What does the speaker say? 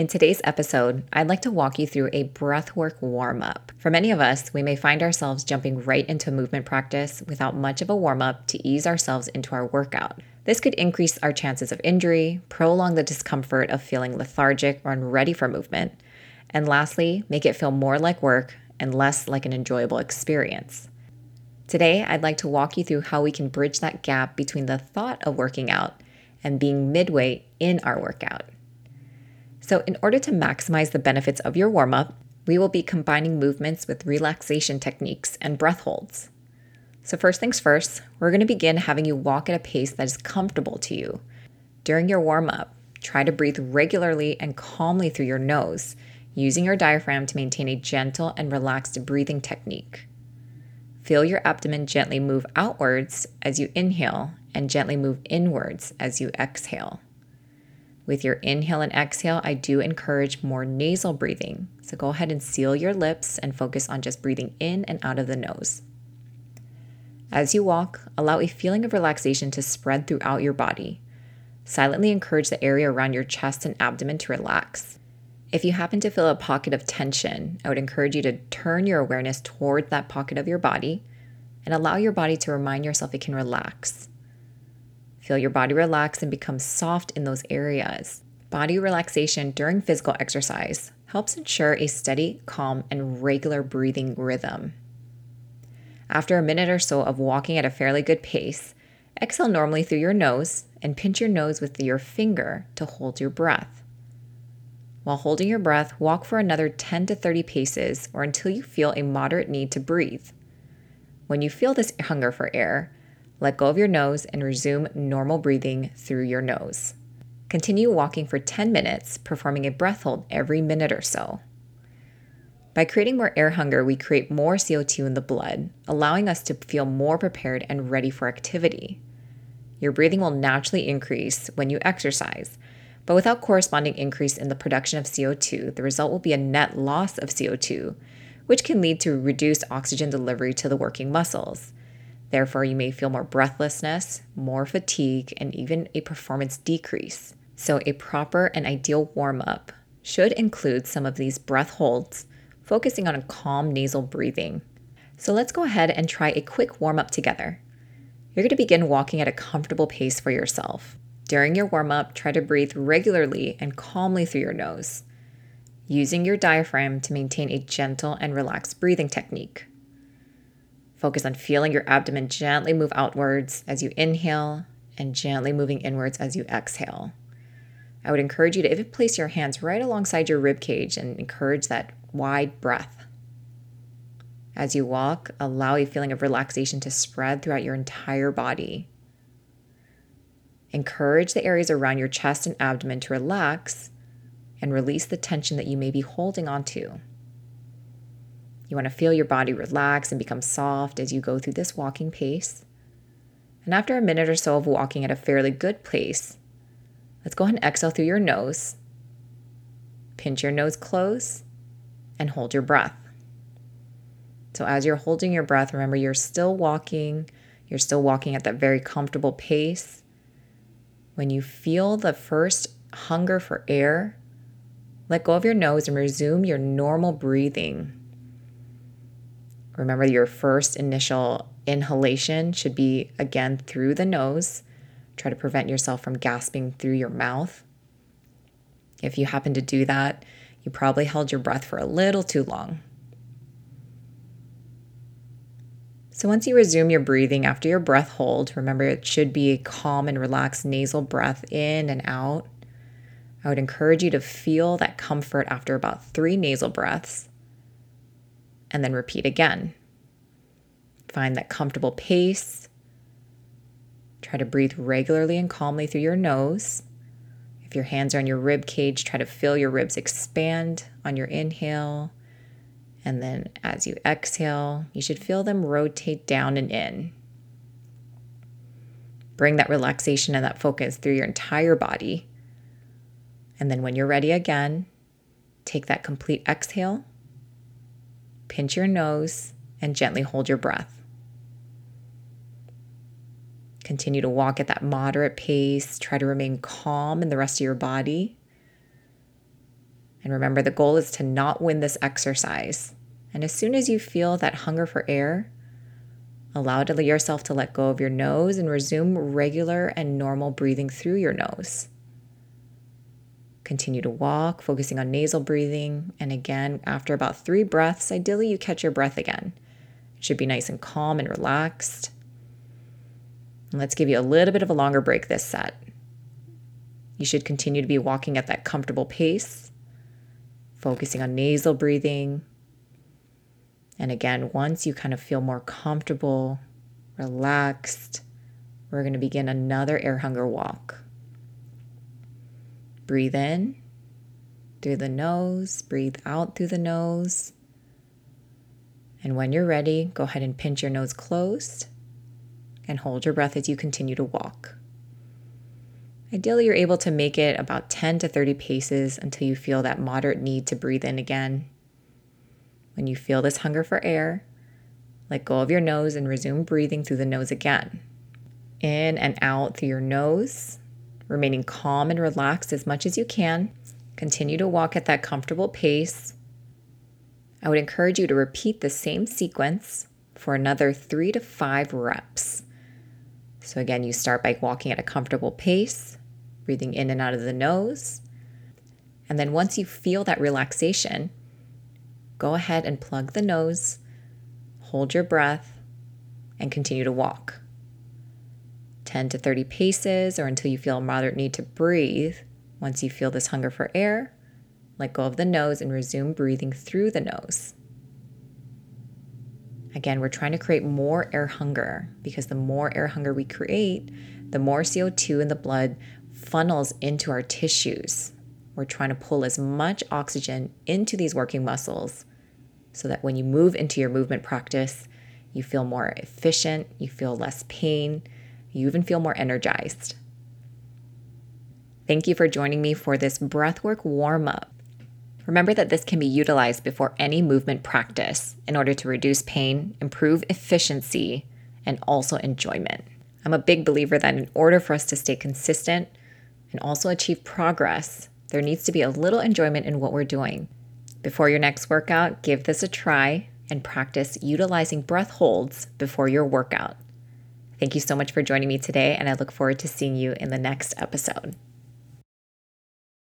In today's episode, I'd like to walk you through a breathwork warm up. For many of us, we may find ourselves jumping right into movement practice without much of a warm up to ease ourselves into our workout. This could increase our chances of injury, prolong the discomfort of feeling lethargic or unready for movement, and lastly, make it feel more like work and less like an enjoyable experience. Today, I'd like to walk you through how we can bridge that gap between the thought of working out and being midway in our workout. So, in order to maximize the benefits of your warm up, we will be combining movements with relaxation techniques and breath holds. So, first things first, we're going to begin having you walk at a pace that is comfortable to you. During your warm up, try to breathe regularly and calmly through your nose, using your diaphragm to maintain a gentle and relaxed breathing technique. Feel your abdomen gently move outwards as you inhale and gently move inwards as you exhale. With your inhale and exhale, I do encourage more nasal breathing. So go ahead and seal your lips and focus on just breathing in and out of the nose. As you walk, allow a feeling of relaxation to spread throughout your body. Silently encourage the area around your chest and abdomen to relax. If you happen to feel a pocket of tension, I would encourage you to turn your awareness toward that pocket of your body and allow your body to remind yourself it can relax. Feel your body relax and become soft in those areas. Body relaxation during physical exercise helps ensure a steady, calm, and regular breathing rhythm. After a minute or so of walking at a fairly good pace, exhale normally through your nose and pinch your nose with your finger to hold your breath. While holding your breath, walk for another 10 to 30 paces or until you feel a moderate need to breathe. When you feel this hunger for air, let go of your nose and resume normal breathing through your nose. Continue walking for 10 minutes, performing a breath hold every minute or so. By creating more air hunger, we create more CO2 in the blood, allowing us to feel more prepared and ready for activity. Your breathing will naturally increase when you exercise, but without corresponding increase in the production of CO2, the result will be a net loss of CO2, which can lead to reduced oxygen delivery to the working muscles. Therefore, you may feel more breathlessness, more fatigue, and even a performance decrease. So, a proper and ideal warm up should include some of these breath holds, focusing on a calm nasal breathing. So, let's go ahead and try a quick warm up together. You're going to begin walking at a comfortable pace for yourself. During your warm up, try to breathe regularly and calmly through your nose, using your diaphragm to maintain a gentle and relaxed breathing technique. Focus on feeling your abdomen gently move outwards as you inhale and gently moving inwards as you exhale. I would encourage you to place your hands right alongside your rib cage and encourage that wide breath. As you walk, allow a feeling of relaxation to spread throughout your entire body. Encourage the areas around your chest and abdomen to relax and release the tension that you may be holding onto. You want to feel your body relax and become soft as you go through this walking pace. And after a minute or so of walking at a fairly good pace, let's go ahead and exhale through your nose. Pinch your nose close and hold your breath. So, as you're holding your breath, remember you're still walking. You're still walking at that very comfortable pace. When you feel the first hunger for air, let go of your nose and resume your normal breathing. Remember, your first initial inhalation should be again through the nose. Try to prevent yourself from gasping through your mouth. If you happen to do that, you probably held your breath for a little too long. So, once you resume your breathing after your breath hold, remember it should be a calm and relaxed nasal breath in and out. I would encourage you to feel that comfort after about three nasal breaths and then repeat again. Find that comfortable pace. Try to breathe regularly and calmly through your nose. If your hands are on your rib cage, try to feel your ribs expand on your inhale. And then as you exhale, you should feel them rotate down and in. Bring that relaxation and that focus through your entire body. And then when you're ready again, take that complete exhale pinch your nose, and gently hold your breath. Continue to walk at that moderate pace. Try to remain calm in the rest of your body. And remember, the goal is to not win this exercise. And as soon as you feel that hunger for air, allow yourself to let go of your nose and resume regular and normal breathing through your nose. Continue to walk, focusing on nasal breathing. And again, after about three breaths, ideally you catch your breath again. It should be nice and calm and relaxed. And let's give you a little bit of a longer break this set. You should continue to be walking at that comfortable pace, focusing on nasal breathing. And again, once you kind of feel more comfortable, relaxed, we're going to begin another air hunger walk. Breathe in through the nose, breathe out through the nose. And when you're ready, go ahead and pinch your nose closed and hold your breath as you continue to walk. Ideally, you're able to make it about 10 to 30 paces until you feel that moderate need to breathe in again. When you feel this hunger for air, let go of your nose and resume breathing through the nose again. In and out through your nose, remaining calm and relaxed as much as you can. Continue to walk at that comfortable pace. I would encourage you to repeat the same sequence for another three to five reps. So, again, you start by walking at a comfortable pace, breathing in and out of the nose. And then, once you feel that relaxation, go ahead and plug the nose, hold your breath, and continue to walk. 10 to 30 paces or until you feel a moderate need to breathe. Once you feel this hunger for air, let go of the nose and resume breathing through the nose. Again, we're trying to create more air hunger because the more air hunger we create, the more CO2 in the blood funnels into our tissues. We're trying to pull as much oxygen into these working muscles so that when you move into your movement practice, you feel more efficient, you feel less pain, you even feel more energized. Thank you for joining me for this breathwork warm up. Remember that this can be utilized before any movement practice in order to reduce pain, improve efficiency, and also enjoyment. I'm a big believer that in order for us to stay consistent and also achieve progress, there needs to be a little enjoyment in what we're doing. Before your next workout, give this a try and practice utilizing breath holds before your workout. Thank you so much for joining me today, and I look forward to seeing you in the next episode.